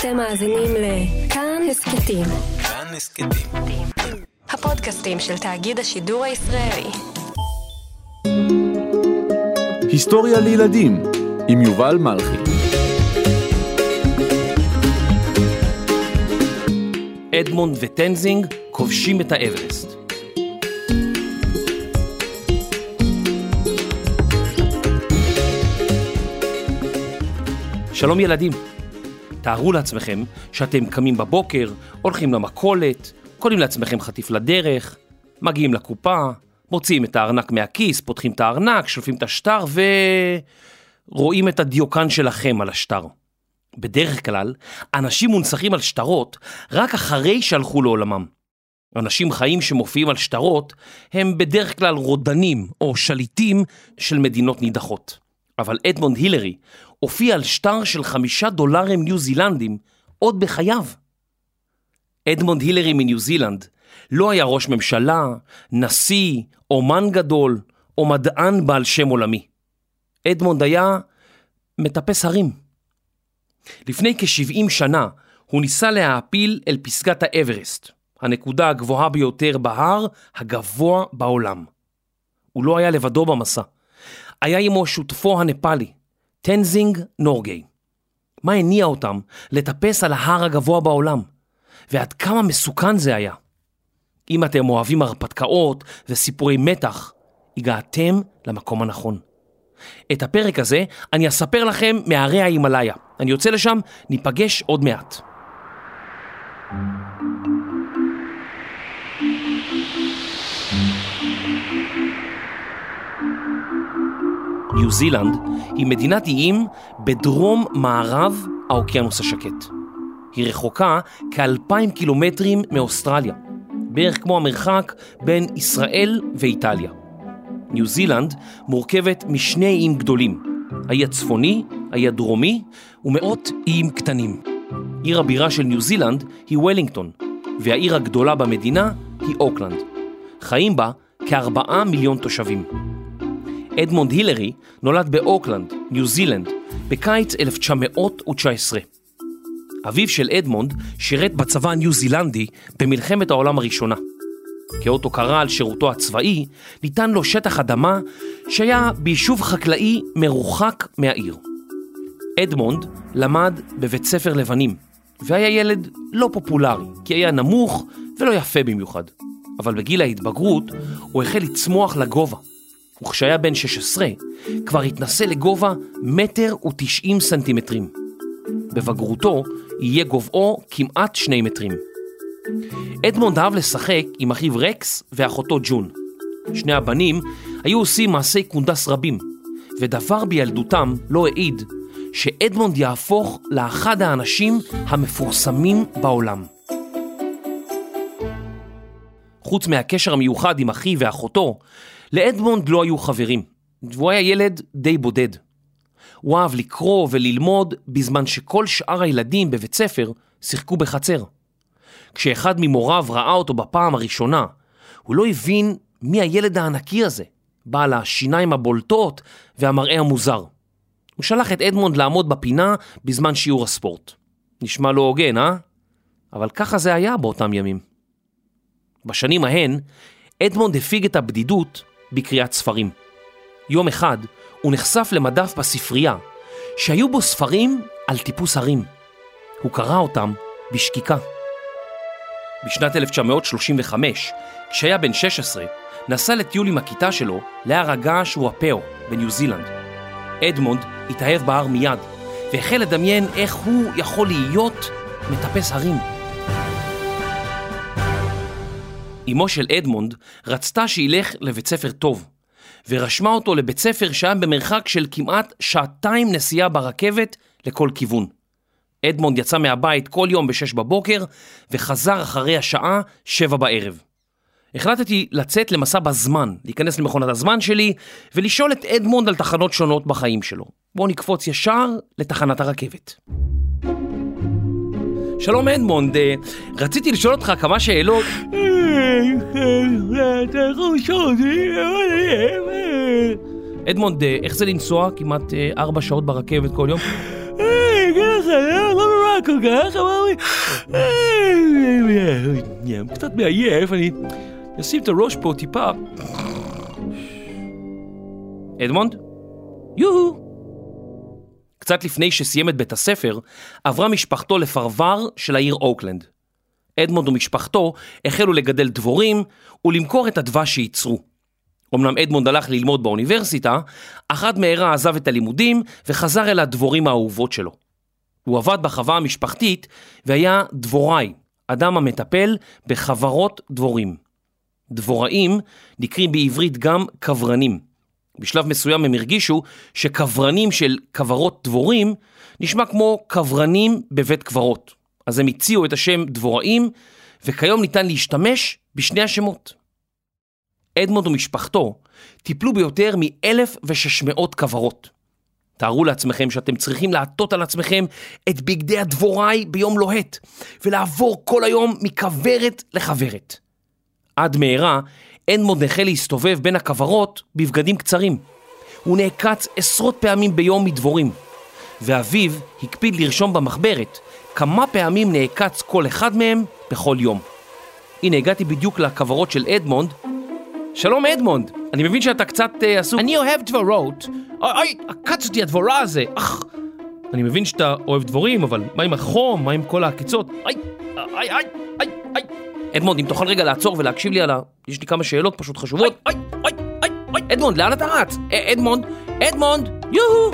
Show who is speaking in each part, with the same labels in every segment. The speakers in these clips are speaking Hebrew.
Speaker 1: אתם מאזינים לכאן הסכתים.
Speaker 2: כאן הסכתים.
Speaker 1: הפודקאסטים של תאגיד השידור הישראלי.
Speaker 3: היסטוריה לילדים עם יובל מלכי.
Speaker 4: אדמונד וטנזינג כובשים את האברסט. שלום ילדים, תארו לעצמכם שאתם קמים בבוקר, הולכים למכולת, קונים לעצמכם חטיף לדרך, מגיעים לקופה, מוציאים את הארנק מהכיס, פותחים את הארנק, שולפים את השטר ורואים את הדיוקן שלכם על השטר. בדרך כלל, אנשים מונצחים על שטרות רק אחרי שהלכו לעולמם. אנשים חיים שמופיעים על שטרות הם בדרך כלל רודנים או שליטים של מדינות נידחות. אבל אדמונד הילרי הופיע על שטר של חמישה דולרים ניו זילנדים עוד בחייו. אדמונד הילרי מניו זילנד לא היה ראש ממשלה, נשיא, אומן גדול או מדען בעל שם עולמי. אדמונד היה מטפס הרים. לפני כ-70 שנה הוא ניסה להעפיל אל פסגת האברסט, הנקודה הגבוהה ביותר בהר הגבוה בעולם. הוא לא היה לבדו במסע. היה עמו שותפו הנפאלי, טנזינג נורגי. מה הניע אותם לטפס על ההר הגבוה בעולם? ועד כמה מסוכן זה היה? אם אתם אוהבים הרפתקאות וסיפורי מתח, הגעתם למקום הנכון. את הפרק הזה אני אספר לכם מהרי ההימאליה. אני יוצא לשם, ניפגש עוד מעט. ניו זילנד היא מדינת איים בדרום מערב האוקיינוס השקט. היא רחוקה כאלפיים קילומטרים מאוסטרליה, בערך כמו המרחק בין ישראל ואיטליה. ניו זילנד מורכבת משני איים גדולים, האי הצפוני, האי הדרומי ומאות איים קטנים. עיר הבירה של ניו זילנד היא וולינגטון, והעיר הגדולה במדינה היא אוקלנד. חיים בה כארבעה מיליון תושבים. אדמונד הילרי נולד באוקלנד, ניו זילנד, בקיץ 1919. אביו של אדמונד שירת בצבא הניו זילנדי במלחמת העולם הראשונה. כאות הוקרה על שירותו הצבאי, ניתן לו שטח אדמה שהיה ביישוב חקלאי מרוחק מהעיר. אדמונד למד בבית ספר לבנים, והיה ילד לא פופולרי, כי היה נמוך ולא יפה במיוחד. אבל בגיל ההתבגרות הוא החל לצמוח לגובה, וכשהיה בן 16 כבר התנסה לגובה מטר ותשעים סנטימטרים. בבגרותו יהיה גובהו כמעט שני מטרים. אדמונד אהב לשחק עם אחיו רקס ואחותו ג'ון. שני הבנים היו עושים מעשי קונדס רבים, ודבר בילדותם לא העיד שאדמונד יהפוך לאחד האנשים המפורסמים בעולם. חוץ מהקשר המיוחד עם אחי ואחותו, לאדמונד לא היו חברים, והוא היה ילד די בודד. הוא אהב לקרוא וללמוד בזמן שכל שאר הילדים בבית ספר שיחקו בחצר. כשאחד ממוריו ראה אותו בפעם הראשונה, הוא לא הבין מי הילד הענקי הזה, בעל השיניים הבולטות והמראה המוזר. הוא שלח את אדמונד לעמוד בפינה בזמן שיעור הספורט. נשמע לא הוגן, אה? אבל ככה זה היה באותם ימים. בשנים ההן, אדמונד הפיג את הבדידות בקריאת ספרים. יום אחד הוא נחשף למדף בספרייה שהיו בו ספרים על טיפוס הרים. הוא קרא אותם בשקיקה. בשנת 1935, כשהיה בן 16, נסע לטיול עם הכיתה שלו להר הגעש וואפאו בניו זילנד. אדמונד התאהב בהר מיד, והחל לדמיין איך הוא יכול להיות מטפס הרים. אמו של אדמונד רצתה שילך לבית ספר טוב, ורשמה אותו לבית ספר שהיה במרחק של כמעט שעתיים נסיעה ברכבת לכל כיוון. אדמונד יצא מהבית כל יום ב-6 בבוקר, וחזר אחרי השעה 7 בערב. החלטתי לצאת למסע בזמן, להיכנס למכונת הזמן שלי, ולשאול את אדמונד על תחנות שונות בחיים שלו. בואו נקפוץ ישר לתחנת הרכבת. שלום אדמונד, רציתי לשאול אותך כמה שאלות. אדמונד, אה, איך זה לנסוע כמעט אה, ארבע שעות ברכבת כל יום?
Speaker 5: לא נורא,
Speaker 4: כל כך, אמר לי, "אה, קצת מעייף, אני אשים את הראש פה טיפה. אדמונד? יוהו. קצת לפני שסיים את בית הספר, עברה משפחתו לפרבר של העיר אוקלנד. אדמונד ומשפחתו החלו לגדל דבורים ולמכור את הדבש שייצרו. אמנם אדמונד הלך ללמוד באוניברסיטה, אך עד מהרה עזב את הלימודים וחזר אל הדבורים האהובות שלו. הוא עבד בחווה המשפחתית והיה דבוראי, אדם המטפל בחברות דבורים. דבוראים נקראים בעברית גם קברנים. בשלב מסוים הם הרגישו שקברנים של כברות דבורים נשמע כמו קברנים בבית קברות. אז הם הציעו את השם דבוראים, וכיום ניתן להשתמש בשני השמות. אדמונד ומשפחתו טיפלו ביותר מ-1,600 כוורות. תארו לעצמכם שאתם צריכים לעטות על עצמכם את בגדי הדבוראי ביום לוהט, ולעבור כל היום מכוורת לכוורת. עד מהרה, אדמונד החל להסתובב בין הכוורות בבגדים קצרים. הוא נעקץ עשרות פעמים ביום מדבורים, ואביו הקפיד לרשום במחברת כמה פעמים נעקץ כל אחד מהם בכל יום. הנה, הגעתי בדיוק לכוורות של אדמונד. שלום אדמונד, אני מבין שאתה קצת uh, עסוק. אני אוהב דבורות. אוי, עקץ אותי הדבורה הזה. אך. אני מבין שאתה אוהב דבורים, אבל מה עם החום? מה עם כל העקיצות? איי, איי, איי, איי, איי. אדמונד, אם תוכל רגע לעצור ולהקשיב לי על ה... יש לי כמה שאלות פשוט חשובות. איי, איי, איי, איי. אדמונד, לאן אתה רץ? אה, אדמונד, אדמונד, יוהו.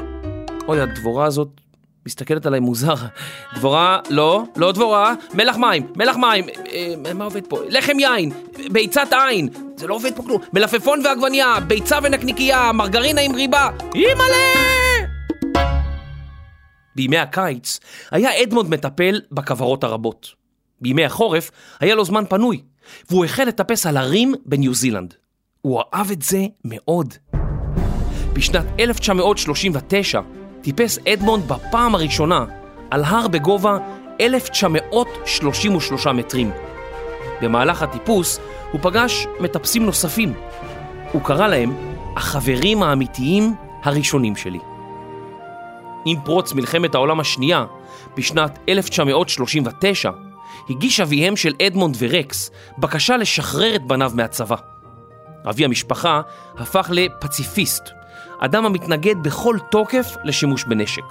Speaker 4: אוי, הדבורה הזאת מסתכלת עליי מוזר. דבורה, לא, לא דבורה, מלח מים, מלח מים, אה, מה עובד פה? לחם יין, ביצת עין, זה לא עובד פה כלום. מלפפון ועגבנייה, ביצה ונקניקייה, מרגרינה עם ריבה, אימא'לה! בימי הקיץ היה אדמונד מטפל בכוורות הרבות. בימי החורף היה לו זמן פנוי, והוא החל לטפס על הרים בניו זילנד. הוא אהב את זה מאוד. בשנת 1939 טיפס אדמונד בפעם הראשונה על הר בגובה 1933 מטרים. במהלך הטיפוס הוא פגש מטפסים נוספים. הוא קרא להם החברים האמיתיים הראשונים שלי. עם פרוץ מלחמת העולם השנייה, בשנת 1939, הגיש אביהם של אדמונד ורקס בקשה לשחרר את בניו מהצבא. אבי המשפחה הפך לפציפיסט, אדם המתנגד בכל תוקף לשימוש בנשק.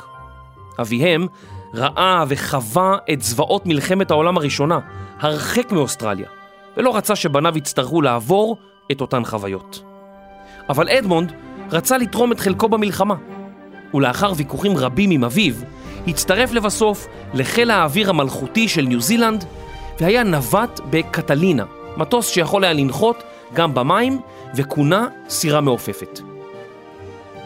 Speaker 4: אביהם ראה וחווה את זוועות מלחמת העולם הראשונה, הרחק מאוסטרליה, ולא רצה שבניו יצטרכו לעבור את אותן חוויות. אבל אדמונד רצה לתרום את חלקו במלחמה, ולאחר ויכוחים רבים עם אביו, הצטרף לבסוף לחיל האוויר המלכותי של ניו זילנד, והיה נווט בקטלינה, מטוס שיכול היה לנחות גם במים, וכונה סירה מעופפת.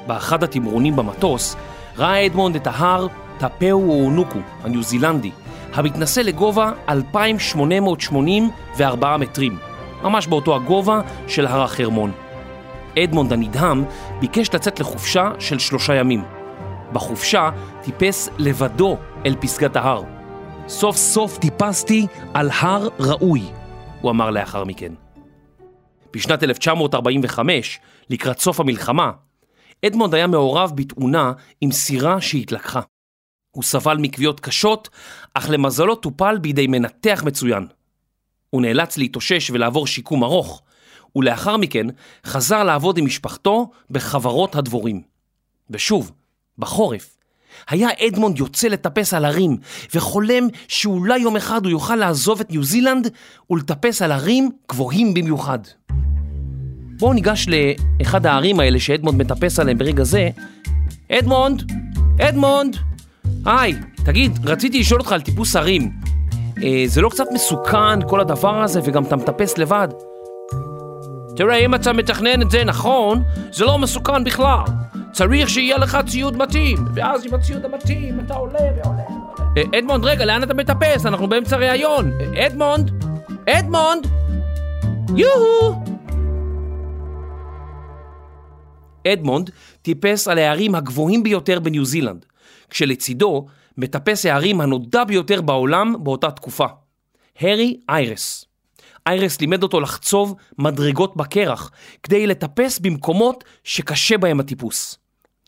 Speaker 4: באחד התמרונים במטוס ראה אדמונד את ההר טפאו אונוקו הניו זילנדי, המתנשא לגובה 2,884 מטרים, ממש באותו הגובה של הר החרמון. אדמונד הנדהם ביקש לצאת לחופשה של שלושה ימים. בחופשה טיפס לבדו אל פסגת ההר. סוף סוף טיפסתי על הר ראוי, הוא אמר לאחר מכן. בשנת 1945, לקראת סוף המלחמה, אדמונד היה מעורב בתאונה עם סירה שהתלקחה. הוא סבל מכוויות קשות, אך למזלו טופל בידי מנתח מצוין. הוא נאלץ להתאושש ולעבור שיקום ארוך, ולאחר מכן חזר לעבוד עם משפחתו בחברות הדבורים. ושוב, בחורף, היה אדמונד יוצא לטפס על הרים, וחולם שאולי יום אחד הוא יוכל לעזוב את ניו זילנד ולטפס על הרים גבוהים במיוחד. בואו ניגש לאחד הערים האלה שאדמונד מטפס עליהם ברגע זה. אדמונד! אדמונד! היי, תגיד, רציתי לשאול אותך על טיפוס הרים. אה, זה לא קצת מסוכן כל הדבר הזה וגם אתה מטפס לבד? תראה, אם אתה מתכנן את זה נכון, זה לא מסוכן בכלל. צריך שיהיה לך ציוד מתאים, ואז עם הציוד המתאים אתה עולה ועולה ועולה. אה, אדמונד, רגע, לאן אתה מטפס? אנחנו באמצע ראיון. אה, אדמונד! אדמונד! יוהו! אדמונד טיפס על הערים הגבוהים ביותר בניו זילנד, כשלצידו מטפס הערים הנודע ביותר בעולם באותה תקופה, הרי איירס. איירס לימד אותו לחצוב מדרגות בקרח כדי לטפס במקומות שקשה בהם הטיפוס.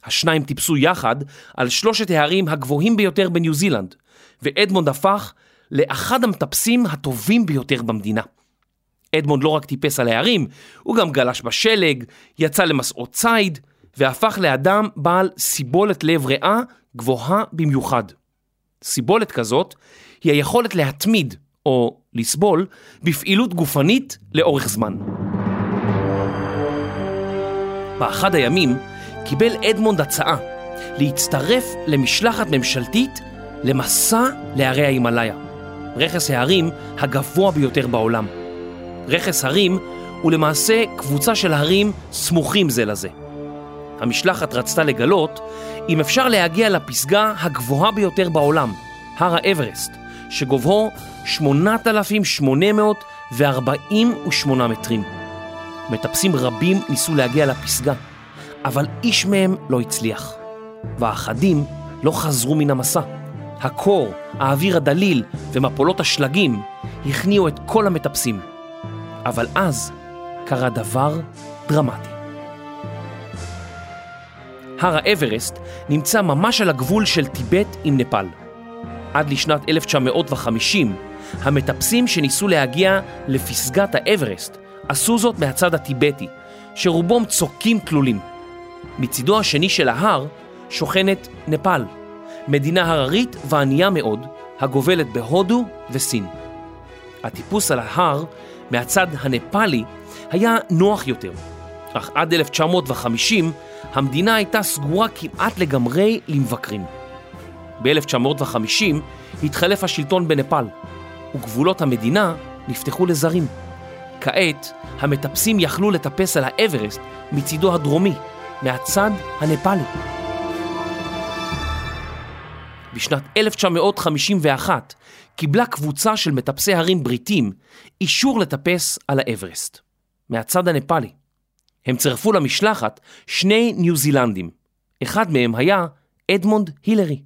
Speaker 4: השניים טיפסו יחד על שלושת הערים הגבוהים ביותר בניו זילנד, ואדמונד הפך לאחד המטפסים הטובים ביותר במדינה. אדמונד לא רק טיפס על ההרים, הוא גם גלש בשלג, יצא למסעות ציד, והפך לאדם בעל סיבולת לב ריאה גבוהה במיוחד. סיבולת כזאת היא היכולת להתמיד, או לסבול, בפעילות גופנית לאורך זמן. באחד הימים קיבל אדמונד הצעה להצטרף למשלחת ממשלתית למסע להרי ההימאליה, רכס ההרים הגבוה ביותר בעולם. רכס הרים הוא למעשה קבוצה של הרים סמוכים זה לזה. המשלחת רצתה לגלות אם אפשר להגיע לפסגה הגבוהה ביותר בעולם, הר האברסט, שגובהו 8,848 מטרים. מטפסים רבים ניסו להגיע לפסגה, אבל איש מהם לא הצליח. והאחדים לא חזרו מן המסע. הקור, האוויר הדליל ומפולות השלגים הכניעו את כל המטפסים. אבל אז קרה דבר דרמטי. הר האברסט נמצא ממש על הגבול של טיבט עם נפאל. עד לשנת 1950, המטפסים שניסו להגיע לפסגת האברסט עשו זאת מהצד הטיבטי, שרובו מצוקים כלולים. מצידו השני של ההר שוכנת נפאל, מדינה הררית וענייה מאוד, הגובלת בהודו וסין. הטיפוס על ההר מהצד הנפאלי היה נוח יותר, אך עד 1950 המדינה הייתה סגורה כמעט לגמרי למבקרים. ב-1950 התחלף השלטון בנפאל, וגבולות המדינה נפתחו לזרים. כעת המטפסים יכלו לטפס על האברסט מצידו הדרומי, מהצד הנפאלי. בשנת 1951 קיבלה קבוצה של מטפסי הרים בריטים אישור לטפס על האברסט, מהצד הנפאלי. הם צירפו למשלחת שני ניו זילנדים, אחד מהם היה אדמונד הילרי.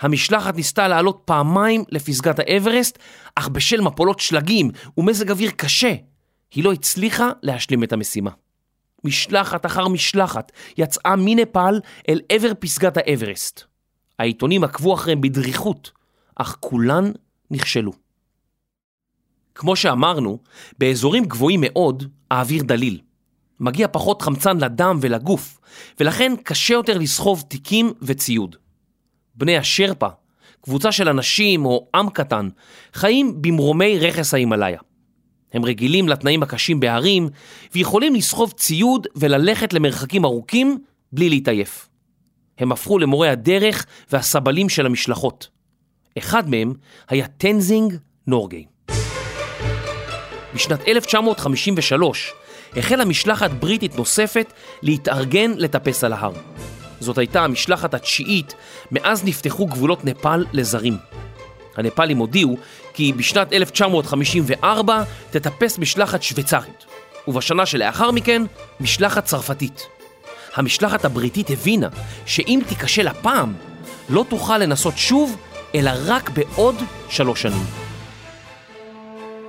Speaker 4: המשלחת ניסתה לעלות פעמיים לפסגת האברסט, אך בשל מפולות שלגים ומזג אוויר קשה, היא לא הצליחה להשלים את המשימה. משלחת אחר משלחת יצאה מנפאל אל עבר פסגת האברסט. העיתונים עקבו אחריהם בדריכות, אך כולן נכשלו. כמו שאמרנו, באזורים גבוהים מאוד האוויר דליל. מגיע פחות חמצן לדם ולגוף, ולכן קשה יותר לסחוב תיקים וציוד. בני השרפה, קבוצה של אנשים או עם קטן, חיים במרומי רכס ההימאליה. הם רגילים לתנאים הקשים בהרים, ויכולים לסחוב ציוד וללכת למרחקים ארוכים בלי להתעייף. הם הפכו למורי הדרך והסבלים של המשלחות. אחד מהם היה טנזינג נורגי. בשנת 1953 החלה משלחת בריטית נוספת להתארגן לטפס על ההר. זאת הייתה המשלחת התשיעית מאז נפתחו גבולות נפאל לזרים. הנפאלים הודיעו כי בשנת 1954 תטפס משלחת שוויצרית, ובשנה שלאחר מכן משלחת צרפתית. המשלחת הבריטית הבינה שאם תיכשל הפעם, לא תוכל לנסות שוב, אלא רק בעוד שלוש שנים.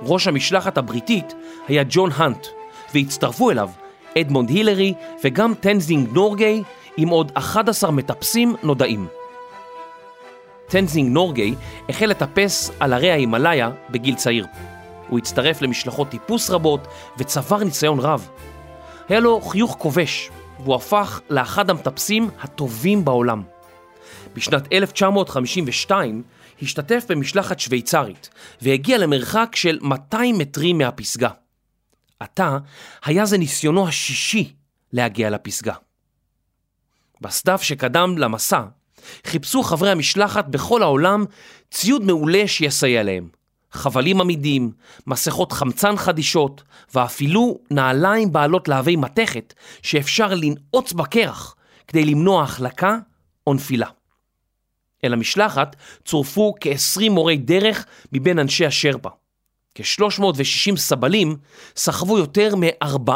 Speaker 4: ראש המשלחת הבריטית היה ג'ון האנט, והצטרפו אליו אדמונד הילרי וגם טנזינג נורגי עם עוד 11 מטפסים נודעים. טנזינג נורגי החל לטפס על הרי ההימאליה בגיל צעיר. הוא הצטרף למשלחות טיפוס רבות וצבר ניסיון רב. היה לו חיוך כובש, והוא הפך לאחד המטפסים הטובים בעולם. בשנת 1952 השתתף במשלחת שוויצרית והגיע למרחק של 200 מטרים מהפסגה. עתה היה זה ניסיונו השישי להגיע לפסגה. בסדף שקדם למסע חיפשו חברי המשלחת בכל העולם ציוד מעולה שיסייע להם. חבלים עמידים, מסכות חמצן חדישות, ואפילו נעליים בעלות להבי מתכת שאפשר לנעוץ בקרח כדי למנוע החלקה או נפילה. אל המשלחת צורפו כ-20 מורי דרך מבין אנשי השרפה. כ-360 סבלים סחבו יותר מ-4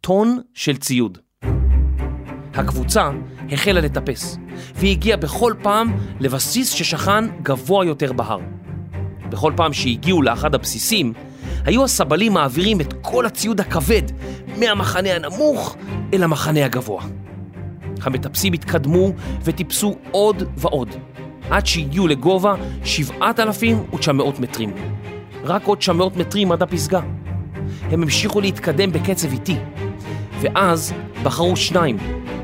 Speaker 4: טון של ציוד. הקבוצה החלה לטפס, והיא הגיעה בכל פעם לבסיס ששכן גבוה יותר בהר. בכל פעם שהגיעו לאחד הבסיסים, היו הסבלים מעבירים את כל הציוד הכבד מהמחנה הנמוך אל המחנה הגבוה. המטפסים התקדמו וטיפסו עוד ועוד. עד שהגיעו לגובה 7,900 מטרים. רק עוד 900 מטרים עד הפסגה. הם המשיכו להתקדם בקצב איטי, ואז בחרו שניים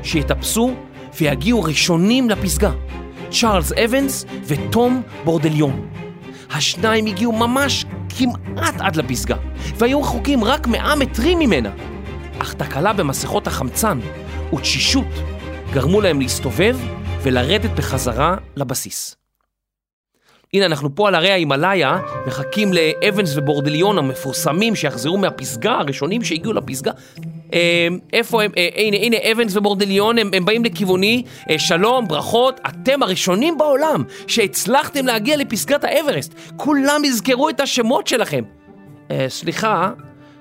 Speaker 4: שיטפסו ויגיעו ראשונים לפסגה, צ'ארלס אבנס וטום בורדליון. השניים הגיעו ממש כמעט עד לפסגה, והיו רחוקים רק 100 מטרים ממנה. אך תקלה במסכות החמצן ותשישות גרמו להם להסתובב ולרדת בחזרה לבסיס. הנה אנחנו פה על הרי ההימאליה, מחכים לאבנס ובורדליון המפורסמים שיחזרו מהפסגה, הראשונים שהגיעו לפסגה. אה, איפה הם? אה, הנה, הנה אבנס ובורדליון, הם, הם באים לכיווני. אה, שלום, ברכות, אתם הראשונים בעולם שהצלחתם להגיע לפסגת האברסט. כולם יזכרו את השמות שלכם. סליחה,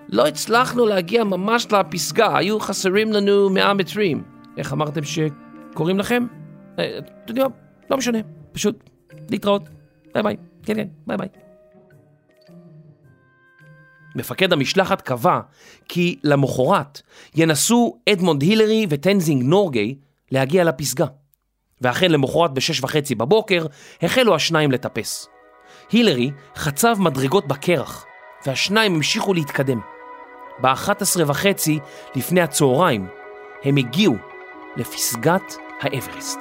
Speaker 4: לא הצלחנו להגיע ממש לפסגה, היו חסרים לנו 100 מטרים. איך אמרתם שקוראים לכם? אתם יודעים מה? לא משנה, פשוט להתראות. ביי ביי, כן כן, ביי ביי. מפקד המשלחת קבע כי למחרת ינסו אדמונד הילרי וטנזינג נורגי להגיע לפסגה. ואכן למחרת בשש וחצי בבוקר החלו השניים לטפס. הילרי חצב מדרגות בקרח, והשניים המשיכו להתקדם. ב-11 וחצי לפני הצהריים הם הגיעו לפסגת האברסט.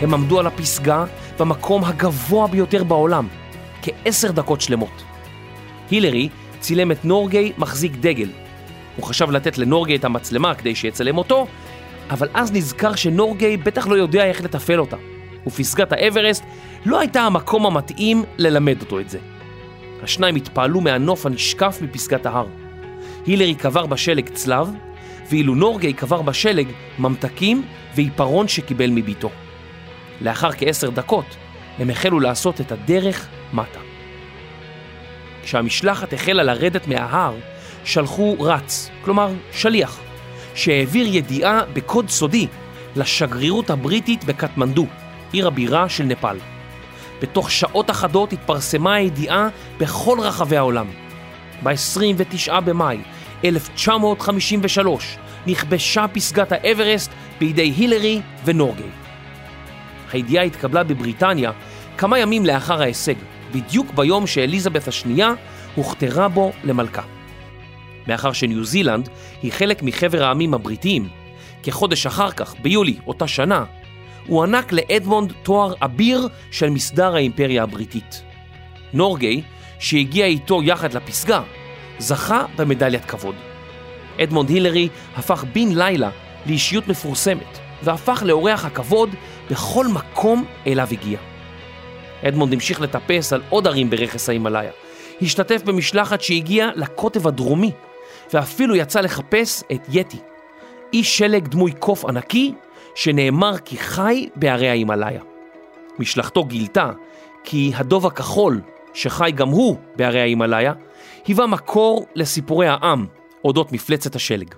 Speaker 4: הם עמדו על הפסגה במקום הגבוה ביותר בעולם, כעשר דקות שלמות. הילרי צילם את נורגי מחזיק דגל. הוא חשב לתת לנורגי את המצלמה כדי שיצלם אותו, אבל אז נזכר שנורגי בטח לא יודע איך לתפעל אותה, ופסגת האברסט לא הייתה המקום המתאים ללמד אותו את זה. השניים התפעלו מהנוף הנשקף מפסגת ההר. הילרי קבר בשלג צלב, ואילו נורגי קבר בשלג ממתקים ועיפרון שקיבל מביתו. לאחר כעשר דקות הם החלו לעשות את הדרך מטה. כשהמשלחת החלה לרדת מההר, שלחו רץ, כלומר שליח, שהעביר ידיעה בקוד סודי לשגרירות הבריטית בקטמנדו, עיר הבירה של נפאל. בתוך שעות אחדות התפרסמה הידיעה בכל רחבי העולם. ב-29 במאי 1953 נכבשה פסגת האברסט בידי הילרי ונורגי. הידיעה התקבלה בבריטניה כמה ימים לאחר ההישג, בדיוק ביום שאליזבת השנייה הוכתרה בו למלכה. מאחר שניו זילנד היא חלק מחבר העמים הבריטיים, כחודש אחר כך, ביולי אותה שנה, הוא ענק לאדמונד תואר אביר של מסדר האימפריה הבריטית. נורגי, שהגיע איתו יחד לפסגה, זכה במדליית כבוד. אדמונד הילרי הפך בן לילה לאישיות מפורסמת, והפך לאורח הכבוד בכל מקום אליו הגיע. אדמונד המשיך לטפס על עוד ערים ברכס ההימאליה. השתתף במשלחת שהגיעה לקוטב הדרומי, ואפילו יצא לחפש את יתי, איש שלג דמוי קוף ענקי, שנאמר כי חי בערי ההימאליה. משלחתו גילתה כי הדוב הכחול, שחי גם הוא בערי ההימאליה, היווה מקור לסיפורי העם אודות מפלצת השלג.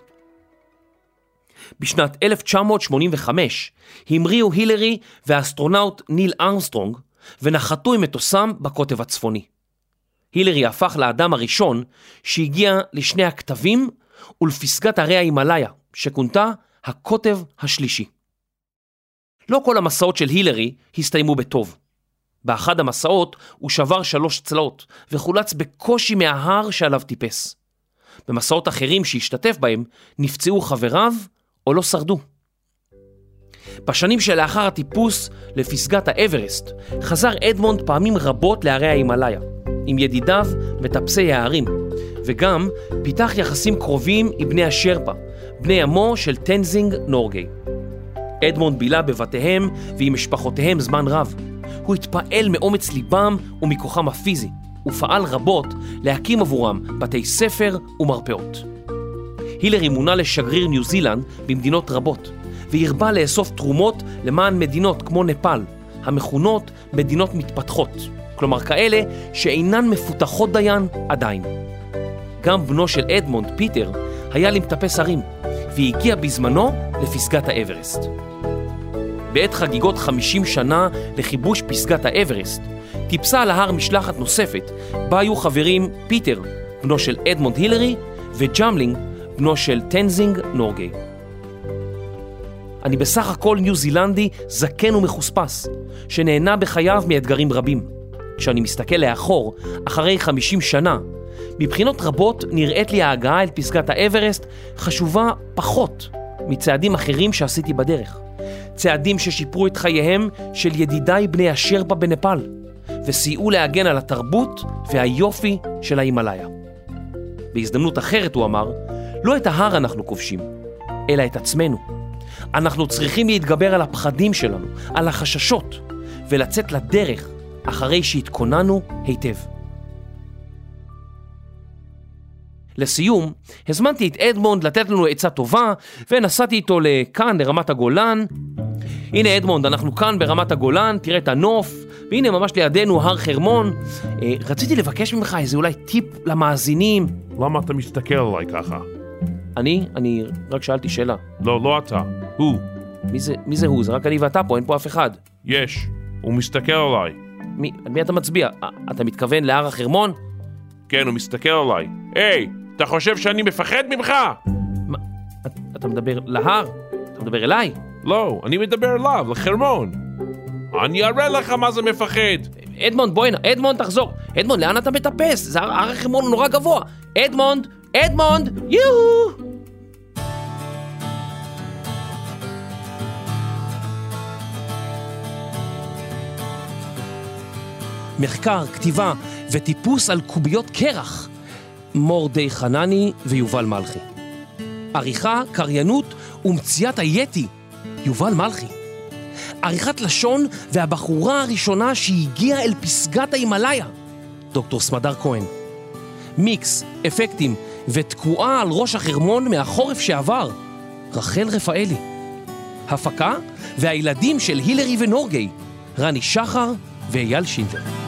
Speaker 4: בשנת 1985 המריאו הילרי והאסטרונאוט ניל ארמסטרונג ונחתו עם מטוסם בקוטב הצפוני. הילרי הפך לאדם הראשון שהגיע לשני הכתבים ולפסגת הרי ההימאליה, שכונתה הקוטב השלישי. לא כל המסעות של הילרי הסתיימו בטוב. באחד המסעות הוא שבר שלוש צלעות וחולץ בקושי מההר שעליו טיפס. במסעות אחרים שהשתתף בהם נפצעו חבריו או לא שרדו. בשנים שלאחר הטיפוס לפסגת האברסט, חזר אדמונד פעמים רבות להרי ההימאליה, עם ידידיו מטפסי ההרים, וגם פיתח יחסים קרובים עם בני השרפה, בני עמו של טנזינג נורגי. אדמונד בילה בבתיהם ועם משפחותיהם זמן רב. הוא התפעל מאומץ ליבם ומכוחם הפיזי, ופעל רבות להקים עבורם בתי ספר ומרפאות. הילרי מונה לשגריר ניו זילנד במדינות רבות, והרבה לאסוף תרומות למען מדינות כמו נפאל, המכונות מדינות מתפתחות, כלומר כאלה שאינן מפותחות דיין עדיין. גם בנו של אדמונד, פיטר, היה למטפס הרים, והגיע בזמנו לפסגת האברסט. בעת חגיגות 50 שנה לכיבוש פסגת האברסט, טיפסה על ההר משלחת נוספת, בה היו חברים פיטר, בנו של אדמונד הילרי, וג'מלינג, בנו של טנזינג נורגי. אני בסך הכל ניו זילנדי זקן ומחוספס, שנהנה בחייו מאתגרים רבים. כשאני מסתכל לאחור, אחרי 50 שנה, מבחינות רבות נראית לי ההגעה אל פסגת האברסט חשובה פחות מצעדים אחרים שעשיתי בדרך. צעדים ששיפרו את חייהם של ידידיי בני השרפה בנפאל, וסייעו להגן על התרבות והיופי של ההימאליה. בהזדמנות אחרת הוא אמר, לא את ההר אנחנו כובשים, אלא את עצמנו. אנחנו צריכים להתגבר על הפחדים שלנו, על החששות, ולצאת לדרך אחרי שהתכוננו היטב. לסיום, הזמנתי את אדמונד לתת לנו עצה טובה, ונסעתי איתו לכאן, לרמת הגולן. הנה אדמונד, אנחנו כאן ברמת הגולן, תראה את הנוף, והנה ממש לידינו הר חרמון. אה, רציתי לבקש ממך איזה אולי טיפ למאזינים.
Speaker 2: למה אתה מסתכל עליי ככה?
Speaker 4: אני? אני רק שאלתי שאלה.
Speaker 2: לא, לא אתה, הוא.
Speaker 4: מי זה, מי זה הוא? זה רק אני ואתה פה, אין פה אף אחד.
Speaker 2: יש. הוא מסתכל עליי.
Speaker 4: מי, מי אתה מצביע? אה, אתה מתכוון להר החרמון?
Speaker 2: כן, הוא מסתכל עליי. היי, אתה חושב שאני מפחד ממך?
Speaker 4: מה, אתה, אתה מדבר להר? אתה מדבר אליי?
Speaker 2: לא, אני מדבר אליו, לחרמון. אני אראה לך מה זה מפחד.
Speaker 4: אדמונד, בואי הנה, אדמונד, תחזור. אדמונד, לאן אתה מטפס? זה הר החרמון נורא גבוה. אדמונד, אדמונד, יואו! מחקר, כתיבה וטיפוס על קוביות קרח. מורדי חנני ויובל מלכי. עריכה, קריינות ומציאת היתי, יובל מלכי. עריכת לשון והבחורה הראשונה שהגיעה אל פסגת ההימאליה, דוקטור סמדר כהן. מיקס, אפקטים ותקועה על ראש החרמון מהחורף שעבר, רחל רפאלי. הפקה והילדים של הילרי ונורגי, רני שחר ואייל שינדלר.